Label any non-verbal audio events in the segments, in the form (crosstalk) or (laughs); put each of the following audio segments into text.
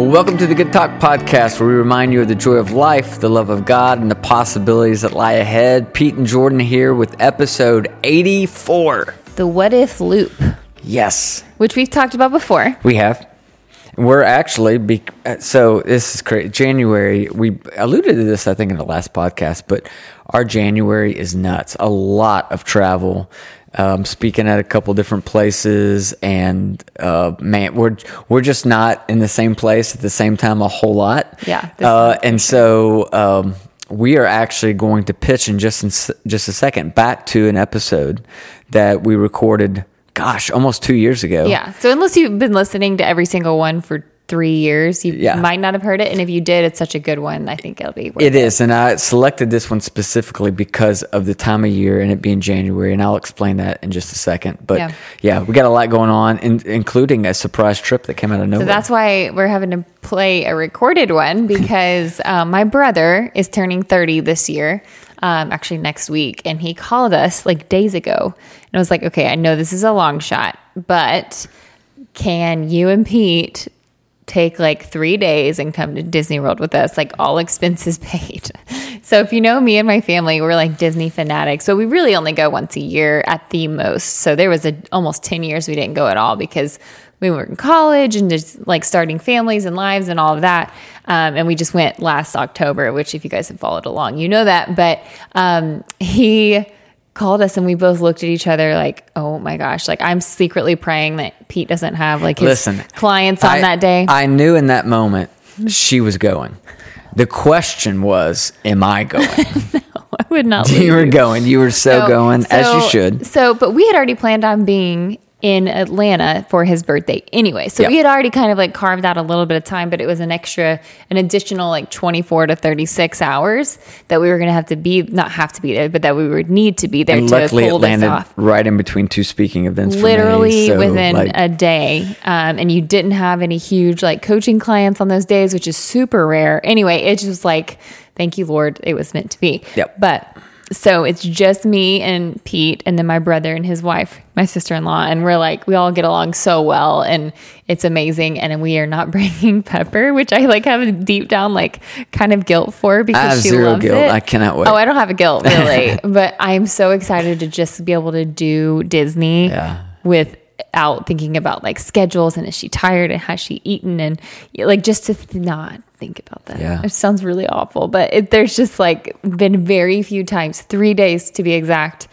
Well, welcome to the Good Talk Podcast, where we remind you of the joy of life, the love of God, and the possibilities that lie ahead. Pete and Jordan here with episode 84. The what if loop, Yes, which we've talked about before. we have. We're actually, be, so this is great. January, we alluded to this, I think, in the last podcast, but our January is nuts. A lot of travel. Um, speaking at a couple different places, and uh, man, we're we're just not in the same place at the same time a whole lot. Yeah, uh, and so um, we are actually going to pitch in just in s- just a second back to an episode that we recorded. Gosh, almost two years ago. Yeah. So unless you've been listening to every single one for three years, you Yeah. might not have heard it. And if you did, it's such a good one. I think it'll be worth it, It is, and I selected this one specifically because of the time of year and it being January, and I'll explain that in just a second. But yeah, Yeah. we got a lot going on, in, including a surprise trip that came out of nowhere. So that's why we're having to play a recorded one because (laughs) um, my brother is turning 30 this year, um, actually next week. And he called us like days ago. And I was like, okay, I know this is a long shot, but can you and Pete take like three days and come to Disney World with us, like all expenses (laughs) paid? So if you know me and my family, we're like Disney fanatics. So we really only go once a year at the most. So there was a, almost 10 years we didn't go at all because we were in college and just like starting families and lives and all of that. Um, and we just went last October, which if you guys have followed along, you know that. But um, he called us and we both looked at each other like, oh my gosh, like I'm secretly praying that Pete doesn't have like his Listen, clients on I- that day. I knew in that moment she was going. The question was, am I going? (laughs) No, I would not leave you were going. You were so, So- going, as you should. So, but we had already planned on being in Atlanta for his birthday anyway. So we had already kind of like carved out a little bit of time, but it was an extra, an additional like 24 to 36 hours that we were going to have to be, not have to be there, but that we would need to be there And to luckily, it landed off. right in between two speaking events. for me, Literally so, within like, a day. Um, and you didn't have any huge like coaching clients on those days, which is super rare. Anyway, it just like, thank you, Lord, it was meant to be. Yep. But so it's just me and Pete, and then my brother and his wife, my sister in law, and we're like we all get along so well, and it's amazing. And we are not (laughs) bringing Pepper, which I like have a deep down like kind of guilt for because I have she zero loves guilt. it. I cannot wait. Oh, I don't have a guilt really, (laughs) but I'm so excited to just be able to do Disney Yeah. Without thinking about like schedules and is she tired and has she eaten and like just to th- not think about that. Yeah. It sounds really awful, but it, there's just like been very few times, three days to be exact,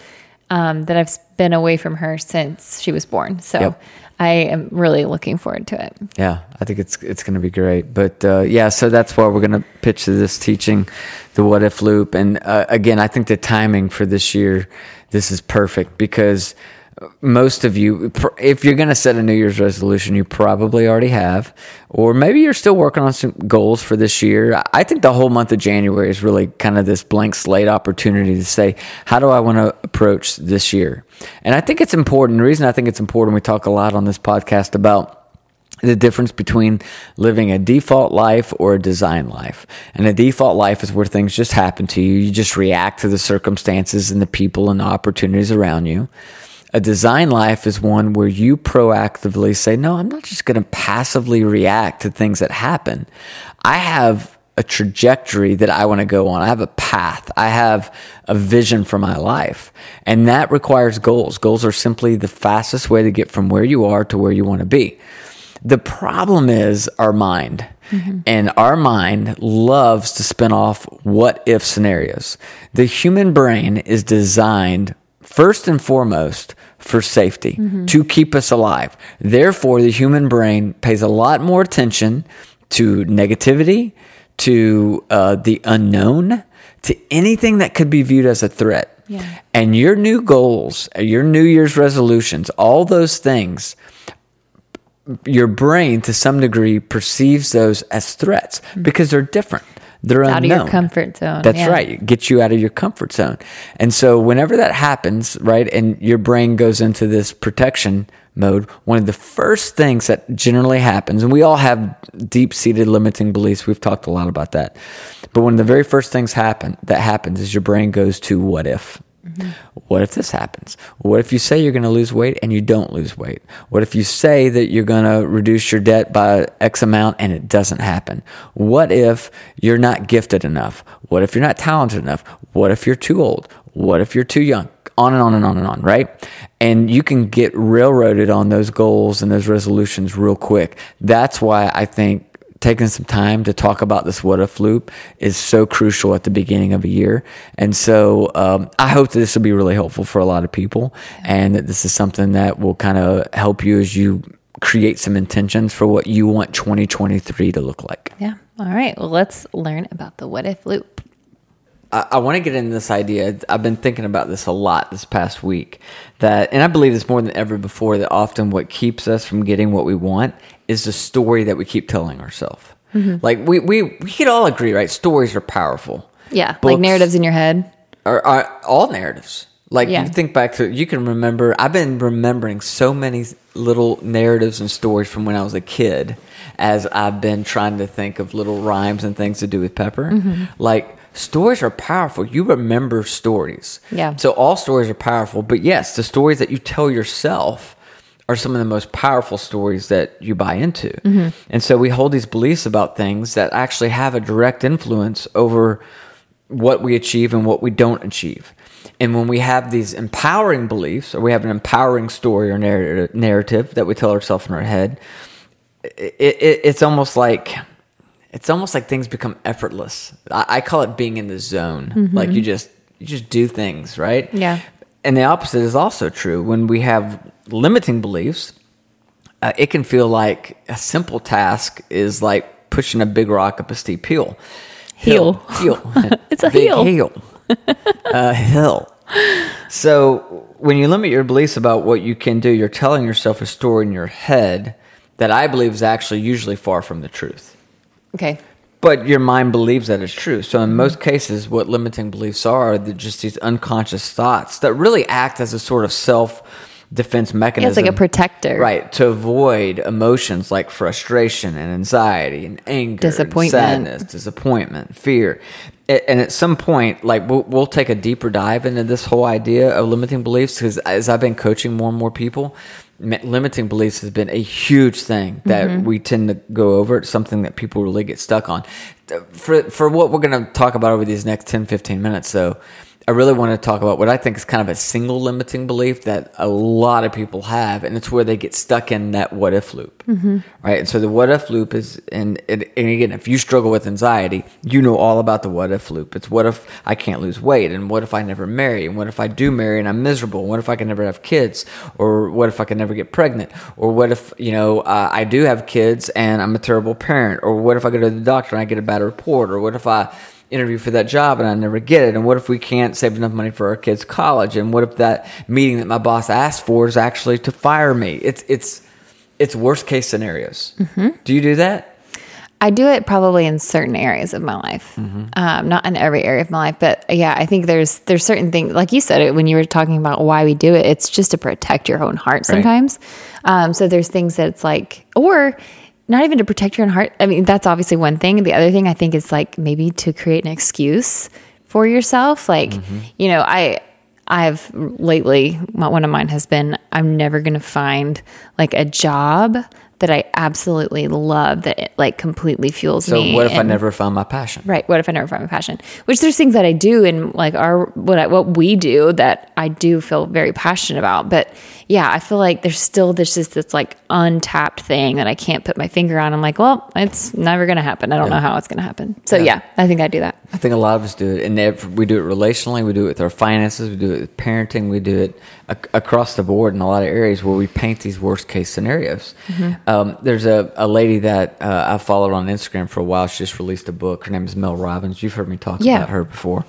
um, that I've been away from her since she was born. So Yep. I am really looking forward to it. Yeah, I think it's it's going to be great. But uh, yeah, so that's why we're going to pitch this teaching, the what if loop. And uh, again, I think the timing for this year, this is perfect because most of you, if you're going to set a New Year's resolution, you probably already have, or maybe you're still working on some goals for this year. I think the whole month of January is really kind of this blank slate opportunity to say, how do I want to approach this year? And I think it's important. The reason I think it's important, we talk a lot on this podcast about the difference between living a default life or a design life. And a default life is where things just happen to you. You just react to the circumstances and the people and the opportunities around you. A design life is one where you proactively say, No, I'm not just going to passively react to things that happen. I have a trajectory that I want to go on. I have a path. I have a vision for my life. And that requires goals. Goals are simply the fastest way to get from where you are to where you want to be. The problem is our mind. Mm-hmm. And our mind loves to spin off what if scenarios. The human brain is designed first and foremost for safety to keep us alive. Therefore, the human brain pays a lot more attention to negativity, to uh, the unknown, to anything that could be viewed as a threat. Yeah. And your new goals, your New Year's resolutions, all those things, your brain to some degree perceives those as threats because they're different. They're Out of your comfort zone. That's Yeah. right. It gets you out of your comfort zone. And so whenever that happens, right, and your brain goes into this protection mode, one of the first things that generally happens, and we all have deep seated limiting beliefs. We've talked a lot about that. But one of the very first things happen that happens is your brain goes to what if? Mm-hmm. What if this happens? What if you say you're going to lose weight and you don't lose weight? What if you say that you're going to reduce your debt by X amount and it doesn't happen? What if you're not gifted enough? What if you're not talented enough? What if you're too old? What if you're too young? On and on and on and on, right? And you can get railroaded on those goals and those resolutions real quick. That's why I think taking some time to talk about this what if loop is so crucial at the beginning of a year. And so um, I hope that this will be really helpful for a lot of people and that this is something that will kind of help you as you create some intentions for what you want 2023 to look like. Yeah. All right. Well, let's learn about the what if loop. I, I want to get into this idea. I've been thinking about this a lot this past week. That, and I believe this more than ever before. That often what keeps us from getting what we want is the story that we keep telling ourselves. Mm-hmm. Like we we we could all agree, right? Stories are powerful. Yeah. like narratives in your head. Are, are all narratives. Like Yeah. you think back to, you can remember. I've been remembering so many little narratives and stories from when I was a kid, as I've been trying to think of little rhymes and things to do with Pepper. Mm-hmm. Like stories are powerful. You remember stories. Yeah. So all stories are powerful, but yes, the stories that you tell yourself are some of the most powerful stories that you buy into. Mm-hmm. And so we hold these beliefs about things that actually have a direct influence over what we achieve and what we don't achieve. And when we have these empowering beliefs, or we have an empowering story or narr- narrative that we tell ourselves in our head, it, it, it's almost like it's almost like things become effortless. I, I call it being in the zone. Like you just you just do things right. Yeah. And the opposite is also true. When we have limiting beliefs, uh, it can feel like a simple task is like pushing a big rock up a steep hill. Heel. Hill. (laughs) It's a heel. hill. (laughs) a hill. So when you limit your beliefs about what you can do, you're telling yourself a story in your head that I believe is actually usually far from the truth. Okay. But your mind believes that it's true. So in most cases, what limiting beliefs are are just these unconscious thoughts that really act as a sort of self defense mechanism. Yeah, it's like a protector. Right. To avoid emotions like frustration and anxiety and anger, and Disappointment. sadness, disappointment, fear. And at some point, like we'll, we'll take a deeper dive into this whole idea of limiting beliefs because as I've been coaching more and more people, limiting beliefs has been a huge thing that Mm-hmm. we tend to go over. It's something that people really get stuck on. For, for what we're going to talk about over these next 10, 15 minutes, though, I really want to talk about what I think is kind of a single limiting belief that a lot of people have, and it's where they get stuck in that what if loop, Mm-hmm. right? And so the what if loop is, and, and and again, if you struggle with anxiety, you know all about the what if loop. It's what if I can't lose weight, and what if I never marry, and what if I do marry and I'm miserable, what if I can never have kids, or what if I can never get pregnant, or what if you know uh, I do have kids and I'm a terrible parent, or what if I go to the doctor and I get a bad report, or what if I interview for that job and I never get it? And what if we can't save enough money for our kids' college? And what if that meeting that my boss asked for is actually to fire me? It's it's it's worst case scenarios. Do you do that? I do it probably in certain areas of my life, Mm-hmm. um, not in every area of my life, but yeah, I think there's there's certain things like you said it when you were talking about why we do it. It's just to protect your own heart sometimes. Um, so there's things that it's like, or not even to protect your own heart. I mean, that's obviously one thing. The other thing I think is like maybe to create an excuse for yourself. Like, Mm-hmm. you know, I I've lately one of mine has been I'm never going to find like a job that I absolutely love that it like completely fuels So me. So what if I never found my passion? Right. What if I never find my passion? Which there's things that I do and like our what I, what we do that I do feel very passionate about. But yeah, I feel like there's still this just this like untapped thing that I can't put my finger on. I'm like, well, it's never gonna happen. I don't know how it's gonna happen. So yeah, I think I do that. I think a lot of us do it, and we do it relationally. We do it with our finances. We do it with parenting. We do it ac- across the board in a lot of areas where we paint these worst case scenarios. Um, there's a, a lady that uh, I followed on Instagram for a while. She just released a book. Her name is Mel Robbins. You've heard me talk Yeah. about her before,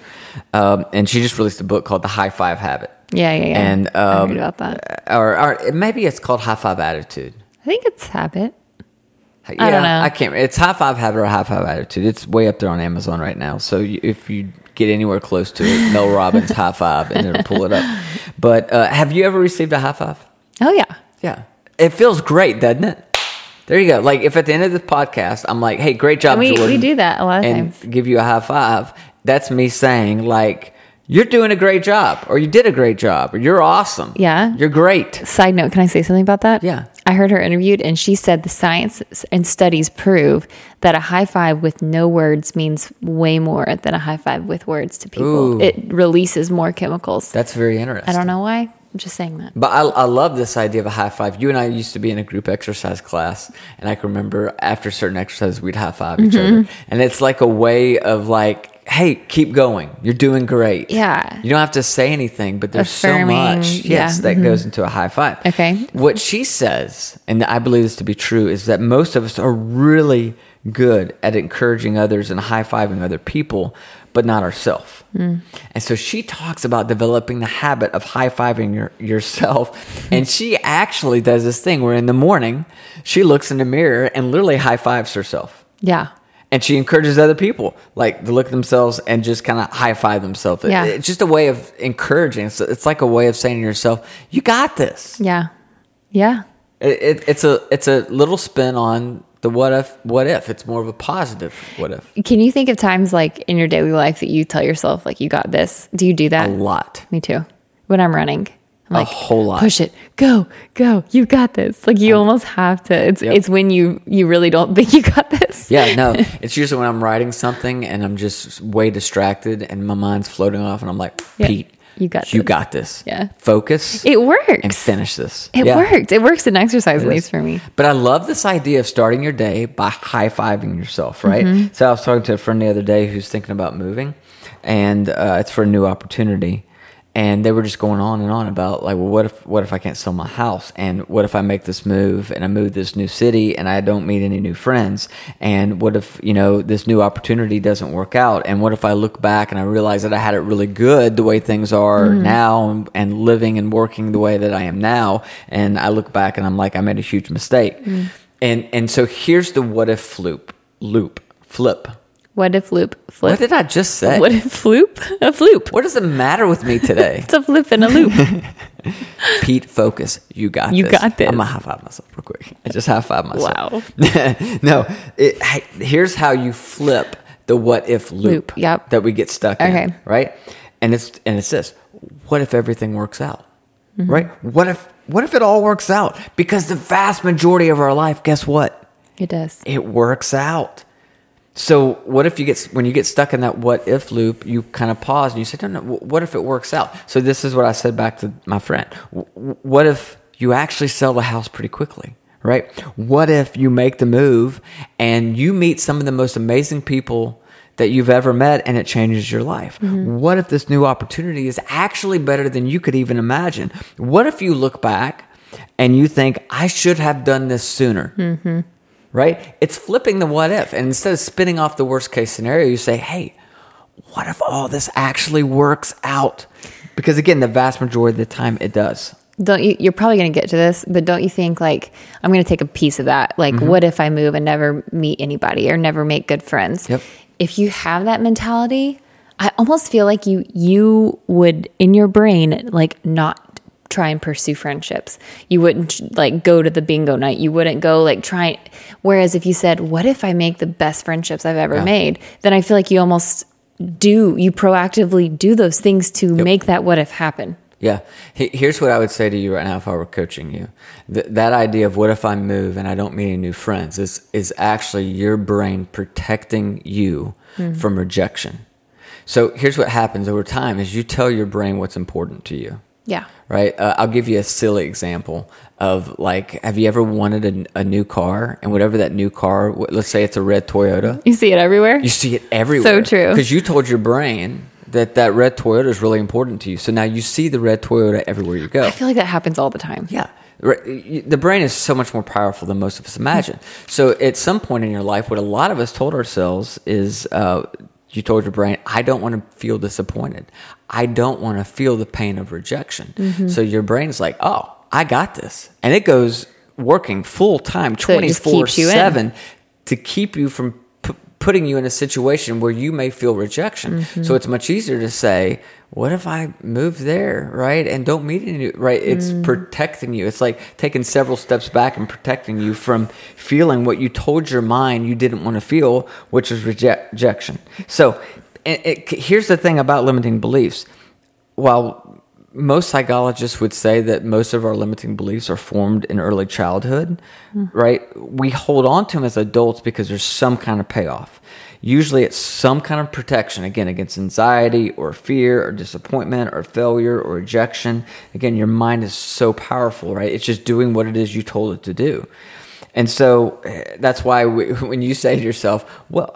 um, and she just released a book called The High Five Habit. Yeah, yeah, yeah. And I um, heard about that. or, or maybe it's called High Five Attitude. I think it's habit. Yeah, don't know. I can't. It's high five habit or high five attitude. It's way up there on Amazon right now. So you, if you get anywhere close to it, Mel Robbins high five, and it'll pull it up. (laughs) But uh, have you ever received a high five? Oh yeah. Yeah, it feels great, doesn't it? There you go. Like if at the end of the podcast, I'm like, "Hey, great job, And we, Jordan," we do that a lot of and times. give you a high five. That's me saying like You're doing a great job, or you did a great job, or you're awesome. Yeah. You're great. Side note, can I say something about that? Yeah. I heard her interviewed and she said the science and studies prove that a high five with no words means way more than a high five with words to people. Ooh. It releases more chemicals. That's very interesting. I don't know why. I'm just saying that. But I, I love this idea of a high five. You and I used to be in a group exercise class, and I can remember after certain exercises, we'd high five each Mm-hmm. other. And it's like a way of like, hey, keep going. You're doing great. Yeah. You don't have to say anything, but there's Affirming, so much, yes, yeah, mm-hmm. that goes into a high five. Okay. What she says, and I believe this to be true, is that most of us are really good at encouraging others and high fiving other people, but not ourselves. Mm. And so she talks about developing the habit of high fiving your, yourself. (laughs) and she actually does this thing where in the morning, she looks in the mirror and literally high fives herself. Yeah. And she encourages other people, like to look at themselves and just kind of high five themselves. It- Yeah. It's just a way of encouraging. It's, it's like a way of saying to yourself, "You got this." Yeah. Yeah. It, it, it's a it's a little spin on the what if. What if? It's more of a positive what if. Can you think of times like in your daily life that you tell yourself like you got this? Do you do that A lot. Me too. When I'm running, I'm A whole lot. Push it. Go. Go. You got this. Like you almost have to. It's Yep. it's when you you really don't think you got this. Yeah, no. (laughs) It's usually when I'm writing something and I'm just way distracted and my mind's floating off and I'm like. Pete, You got this. you this." got this. Yeah. Focus It works. and finish this. It Yeah. works. It works in exercise, at least for me. But I love this idea of starting your day by high fiving yourself, right? Mm-hmm. So I was talking to a friend the other day who's thinking about moving, and uh, it's for a new opportunity. And they were just going on and on about like, well, what if what if I can't sell my house, and what if I make this move and I move this new city and I don't meet any new friends, and what if you know this new opportunity doesn't work out, and what if I look back and I realize that I had it really good the way things are Mm-hmm. now, and, and living and working the way that I am now, and I look back and I'm like, I made a huge mistake. Mm. And and so here's the what if loop loop flip. What if loop flip? What did I just say? What if floop? A floop. what does it matter with me today? (laughs) It's a flip and a loop. (laughs) Pete, focus. You got You this. got this. I'm gonna high five myself real quick. I just high five myself. Wow. (laughs) no, it, here's how you flip the what if loop, Loop, yep. that we get stuck in. Okay. Right? And it's and it's this. What if everything works out? Mm-hmm. Right? What if what if it all works out? Because the vast majority of our life, guess what? It does. it works out. So what if you get when you get stuck in that what if loop, you kind of pause and you say, "No, no. wh- What if it works out?" So this is what I said back to my friend. What if you actually sell the house pretty quickly, right? What if you make the move and you meet some of the most amazing people that you've ever met and it changes your life? Mm-hmm. What if this new opportunity is actually better than you could even imagine? What if you look back and you think, "I should have done this sooner"? Mm-hmm. Right? It's flipping the what if. And instead of spinning off the worst case scenario, you say, hey, what if all this actually works out? Because again, the vast majority of the time it does. Don't you? You're probably going to get to this, but don't you think like I'm going to take a piece of that? Like, Mm-hmm. what if I move and never meet anybody or never make good friends? Yep. If you have that mentality, I almost feel like you you would in your brain like not try and pursue friendships. You wouldn't like go to the bingo night. You wouldn't go like try. Whereas if you said, "What if I make the best friendships I've ever Yeah. made?" Then I feel like you almost do you proactively do those things to make that what if happen. Yeah. Here's what I would say to you right now if I were coaching you. Th- that idea of what if I move and I don't meet any new friends is, is actually your brain protecting you hmm. from rejection. So here's what happens over time is you tell your brain what's important to you. Yeah. right? Uh, I'll give you a silly example of like, have you ever wanted a, a new car? And whatever that new car, let's say it's a red Toyota, You see it everywhere. you see it everywhere. So true. Because you told your brain that that red Toyota is really important to you. So now you see the red Toyota everywhere you go. I feel like that happens all the time. Yeah. The brain is so much more powerful than most of us imagine. (laughs) So at some point in your life, what a lot of us told ourselves is uh, you told your brain, I don't want to feel disappointed. I don't want to feel the pain of rejection. Mm-hmm. So your brain's like, oh, I got this. And it goes working full time, So it just 24 keeps you in. 7 to keep you from putting you in a situation where you may feel rejection. Mm-hmm. So it's much easier to say, what if I move there, right? And don't meet any, right? It's Mm. protecting you. It's like taking several steps back and protecting you from feeling what you told your mind you didn't want to feel, which is reject- rejection. So it, it, here's the thing about limiting beliefs. While most psychologists would say that most of our limiting beliefs are formed in early childhood, right? We hold on to them as adults because there's some kind of payoff. Usually it's some kind of protection, again, against anxiety or fear or disappointment or failure or rejection. Again, your mind is so powerful, right? It's just doing what it is you told it to do. And so eh, that's why we, (laughs) when you say to yourself, well,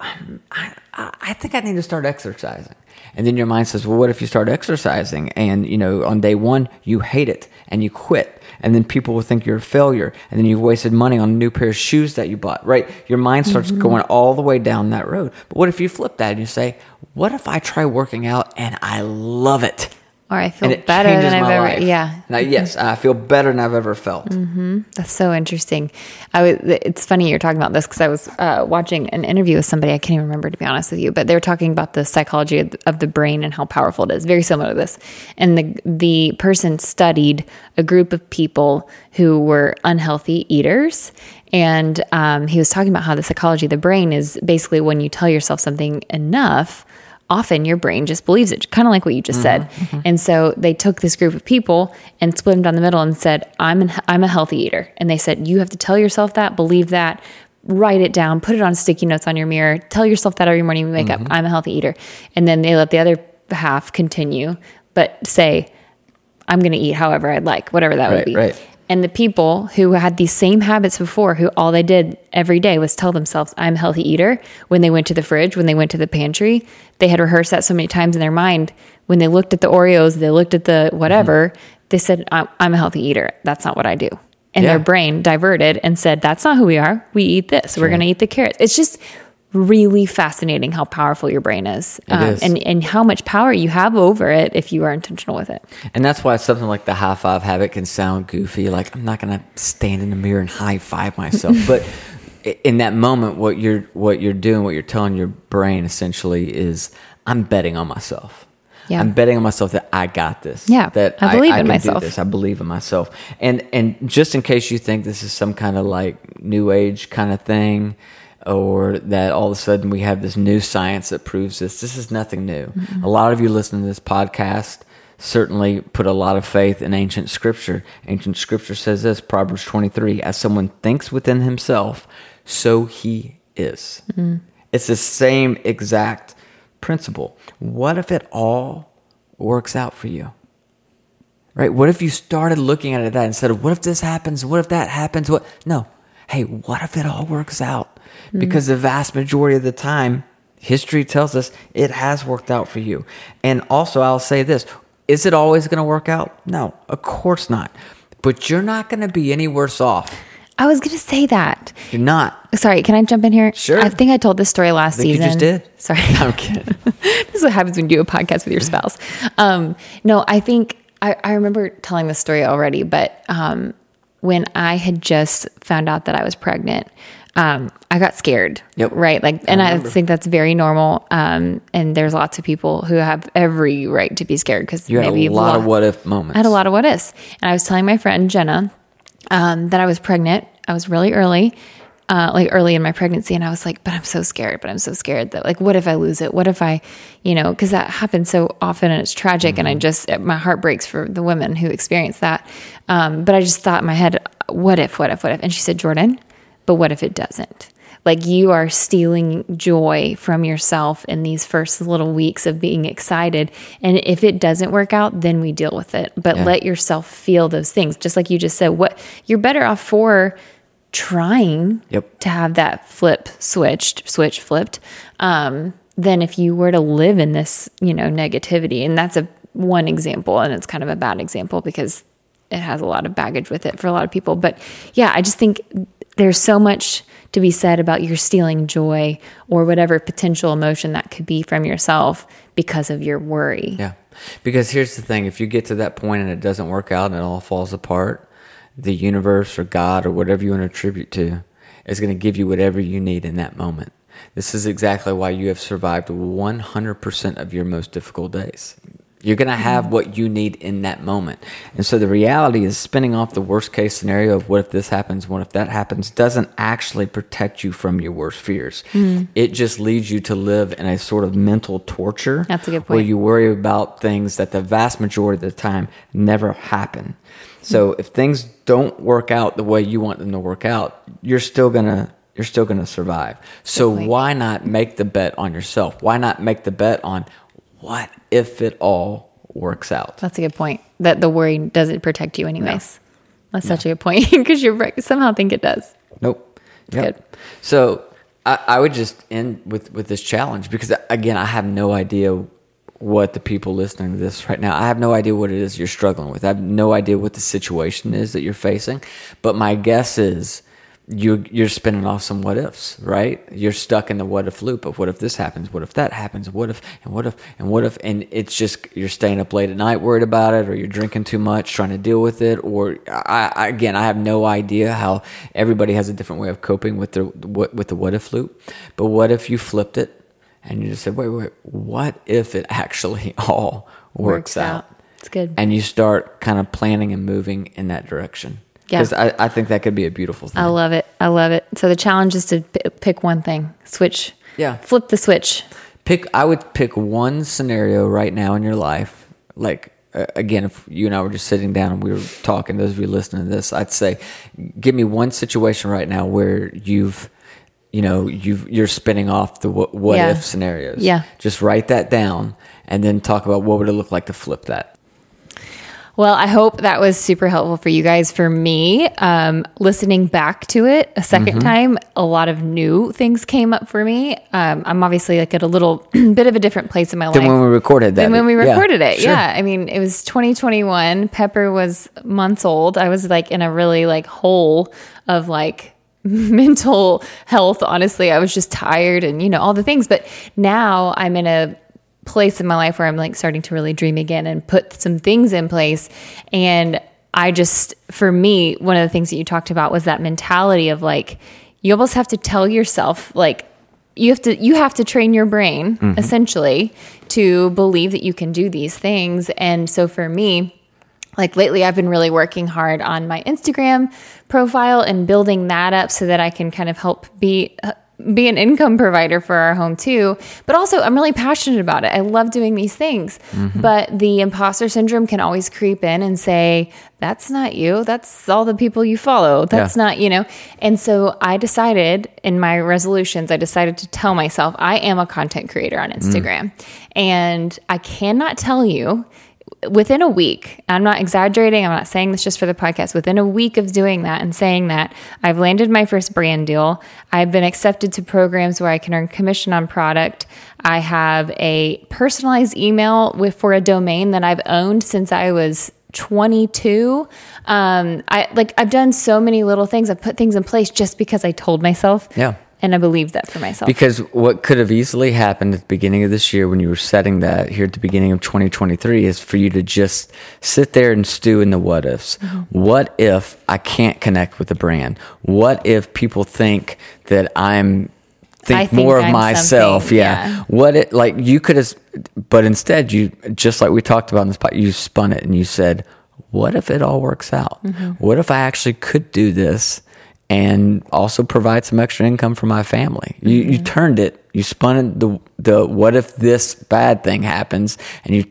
I, I think I need to start exercising. And then your mind says, well, what if you start exercising? And, you know, on day one, you hate it and you quit. And then people will think you're a failure. And then you've wasted money on a new pair of shoes that you bought right? Your mind starts mm-hmm. going all the way down that road. But what if you flip that and you say what if i try working out and i love it or I feel better than I've ever. Life. Yeah. Now, yes, I feel better than I've ever felt. Mm-hmm. That's so interesting. I was. It's funny you're talking about this because I was uh, watching an interview with somebody. I can't even remember to be honest with you, but they were talking about the psychology of the, of the brain and how powerful it is. Very similar to this. And the the person studied a group of people who were unhealthy eaters and um, he was talking about how the psychology of the brain is basically when you tell yourself something enough, often your brain just believes it, kind of like what you just mm-hmm, said. Mm-hmm. And so they took this group of people and split them down the middle and said, "I'm an, I'm a healthy eater." And they said, "You have to tell yourself that, believe that." Write it down, put it on sticky notes on your mirror. Tell yourself that every morning you wake mm-hmm. up, I'm a healthy eater. And then they let the other half continue, but say, I'm going to eat however I'd like, whatever that right, would be. Right. And the people who had these same habits before, who all they did every day was tell themselves, I'm a healthy eater. When they went to the fridge, when they went to the pantry, they had rehearsed that so many times in their mind. When they looked at the Oreos, they looked at the whatever, mm-hmm. they said, I'm, a healthy eater. That's not what I do. And yeah. their brain diverted and said, That's not who we are. We eat this. Sure. We're going to eat the carrots. It's just really fascinating how powerful your brain is, um, is, And, and how much power you have over it if you are intentional with it. And that's why something like the high five habit can sound goofy. Like, I'm not going to stand in the mirror and high five myself. (laughs) but in that moment, what you're, what you're doing, what you're telling your brain essentially is, I'm betting on myself. Yeah. I'm betting on myself that I got this. Yeah, that I believe I, I in myself. this. I believe in myself. And and just in case you think this is some kind of like new age kind of thing, or that all of a sudden we have this new science that proves this. This is nothing new. Mm-hmm. A lot of you listening to this podcast certainly put a lot of faith in ancient scripture. Ancient scripture says this Proverbs 23 as someone thinks within himself, so he is. Mm-hmm. It's the same exact principle. What if it all works out for you? Right? What if you started looking at it that instead of what if this happens? What if that happens? What? No. Hey, what if it all works out? Mm-hmm. because the vast majority of the time, history tells us it has worked out for you. And also, I'll say this is it always going to work out? No, of course not. But you're not going to be any worse off. I was going to say that. You're not. Sorry, can I jump in here? Sure. I think I told this story last season. You just did. Sorry. (laughs) I'm kidding. (laughs) this is what happens when you do a podcast with your spouse. Um, no, I think I, I, remember telling this story already, but um, when I had just found out that I was pregnant, um, I got scared. Yep. Right. Like, and I, I think that's very normal. Um, and there's lots of people who have every right to be scared because you maybe had a lot of what if moments. I had a lot of what ifs. And I was telling my friend Jenna um, that I was pregnant. I was really early, uh, like early in my pregnancy. And I was like, but I'm so scared, but I'm so scared that like, what if I lose it? What if I, you know, cause that happens so often and it's tragic. Mm-hmm. And I mm-hmm. just, my heart breaks for the women who experience that. Um, but I just thought in my head, what if, what if, what if? And she said, Jordan, but what if it doesn't? Like you are stealing joy from yourself in these first little weeks of being excited. And if it doesn't work out, then we deal with it. But yeah. let yourself feel those things. Just like you just said, what you're better off for trying yep. to have that flip switched, switch flipped, um, than if you were to live in this, you know, negativity. And that's a one example, and it's kind of a bad example because it has a lot of baggage with it for a lot of people. But yeah, I just think there's so much to be said about your stealing joy or whatever potential emotion that could be from yourself because of your worry. Yeah. Because here's the thing if you get to that point and it doesn't work out and it all falls apart, the universe or God or whatever you want to attribute to is going to give you whatever you need in that moment. This is exactly why you have survived 100% of your most difficult days. You're going to have mm-hmm. what you need in that moment. And so the reality is spinning off the worst case scenario of what if this happens, what if that happens, doesn't actually protect you from your worst fears. Mm. It just leads you to live in a sort of mental torture. That's a good Where you worry about things that the vast majority of the time never happen. So mm. if things don't work out the way you want them to work out, you're still going to you're still going to survive. So point. why not make the bet on yourself? Why not make the bet on what if it all works out? That's a good point. That the worry doesn't protect you, anyways. That's such a good point (laughs) because you somehow think it does. Nope. Yep. good. So I, I would just end with with this challenge because again, I have no idea what the people listening to this right now. I have no idea what it is you're struggling with. I have no idea what the situation is that you're facing. But my guess is you you're spinning off some what ifs, right? You're stuck in the what if loop of what if this happens, what if that happens, what if and what if and what if and it's just you're staying up late at night worried about it or you're drinking too much trying to deal with it or I, I again I have no idea how everybody has a different way of coping with the what with the what if loop. But what if you flipped it and you just said, wait, wait, what if it actually (laughs) all works, out? It's good. And you start kind of planning and moving in that direction. Yeah. Because I, I think that could be a beautiful thing. I love it. I love it. So the challenge is to p- pick one thing, switch. Yeah. Flip the switch. pick i would pick one scenario right now in your life like uh, again if you and i were just sitting down and we were talking those of you listening to this i'd say give me one situation right now where you've you know you've you're spinning off the what, what Yeah. if scenarios Yeah. just write that down and then talk about what would it look like to flip that Well, I hope that was super helpful for you guys. For me, um, listening back to it a 2nd Mm-hmm. time, a lot of new things came up for me. Um, I'm obviously like at a little (clears throat) bit of a different place in my then life. when we recorded that than when we yeah, recorded it. sure. Yeah. I mean, it was 2021. Pepper was months old. I was like in a really like hole of like (laughs) mental health. Honestly, I was just tired and, you know, all the things. But now I'm in a place in my life where I'm like starting to really dream again and put some things in place. And I just, for me, one of the things that you talked about was that mentality of like, you almost have to tell yourself, like, you have to you have to train your brain mm-hmm. essentially to believe that you can do these things and so for me like lately I've been really working hard on my Instagram profile and building that up so that I can kind of help be be an income provider for our home too. But also I'm really passionate about it. I love doing these things. Mm-hmm. But the imposter syndrome can always creep in and say, that's not you. That's all the people you follow. That's Yeah. not, you know. And so I decided in my resolutions, I decided to tell myself I am a content creator on mm. Instagram. And I cannot tell you within a week, I'm not exaggerating, I'm not saying this just for the podcast. Within a week of doing that and saying that, I've landed my first brand deal. I've been accepted to programs where I can earn commission on product. I have a personalized email with for a domain that I've owned since I was 22 um i like i've done so many little things i've put things in place just because i told myself Yeah. And i believed that for myself Because what could have easily happened at the beginning of this year when you were setting that here at the beginning of 2023 is for you to just sit there and stew in the what ifs. Mm-hmm. What if I can't connect with the brand? What if people think that I'm think, think more of I'm myself? Yeah. yeah. What it like you could have but instead you just like we talked about in this pod, you spun it and you said, What if it all works out? Mm-hmm. What if I actually could do this? And also provide some extra income for my family. You you Mm-hmm. turned it, you spun it the the what if this bad thing happens, and you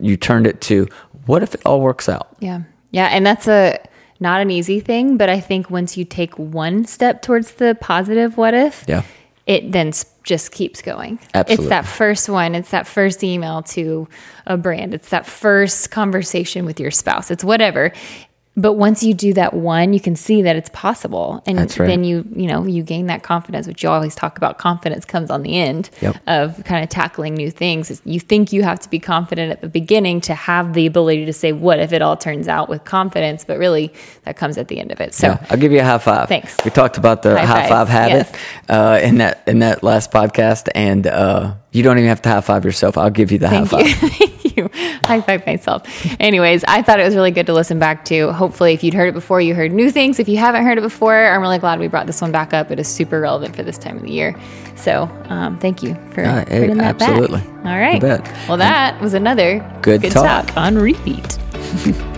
you turned it to what if it all works out. Yeah. Yeah. And that's a not an easy thing, but I think once you take one step towards the positive what if, Yeah. it then just keeps going. Absolutely. It's that first one, it's that first email to a brand, it's that first conversation with your spouse, it's whatever. But once you do that one, you can see that it's possible. And right. then you, you know, you gain that confidence, which you always talk about. Confidence comes on the end Yep. of kind of tackling new things. You think you have to be confident at the beginning to have the ability to say, what if it all turns out with confidence? But really, that comes at the end of it. So, Yeah, I'll give you a high five. Thanks. We talked about the High high, five habit yes. uh, in that in that last podcast, and uh, you don't even have to high five yourself. I'll give you the thank high you. five. (laughs) thank you. high five myself. Anyways, I thought it was really good to listen back to. Hopefully, if you'd heard it before, you heard new things. If you haven't heard it before, I'm really glad we brought this one back up. It is super relevant for this time of the year. So, um, thank you for Uh, bringing that absolutely. back. All right. Well, that was another Good talk. talk on repeat. (laughs)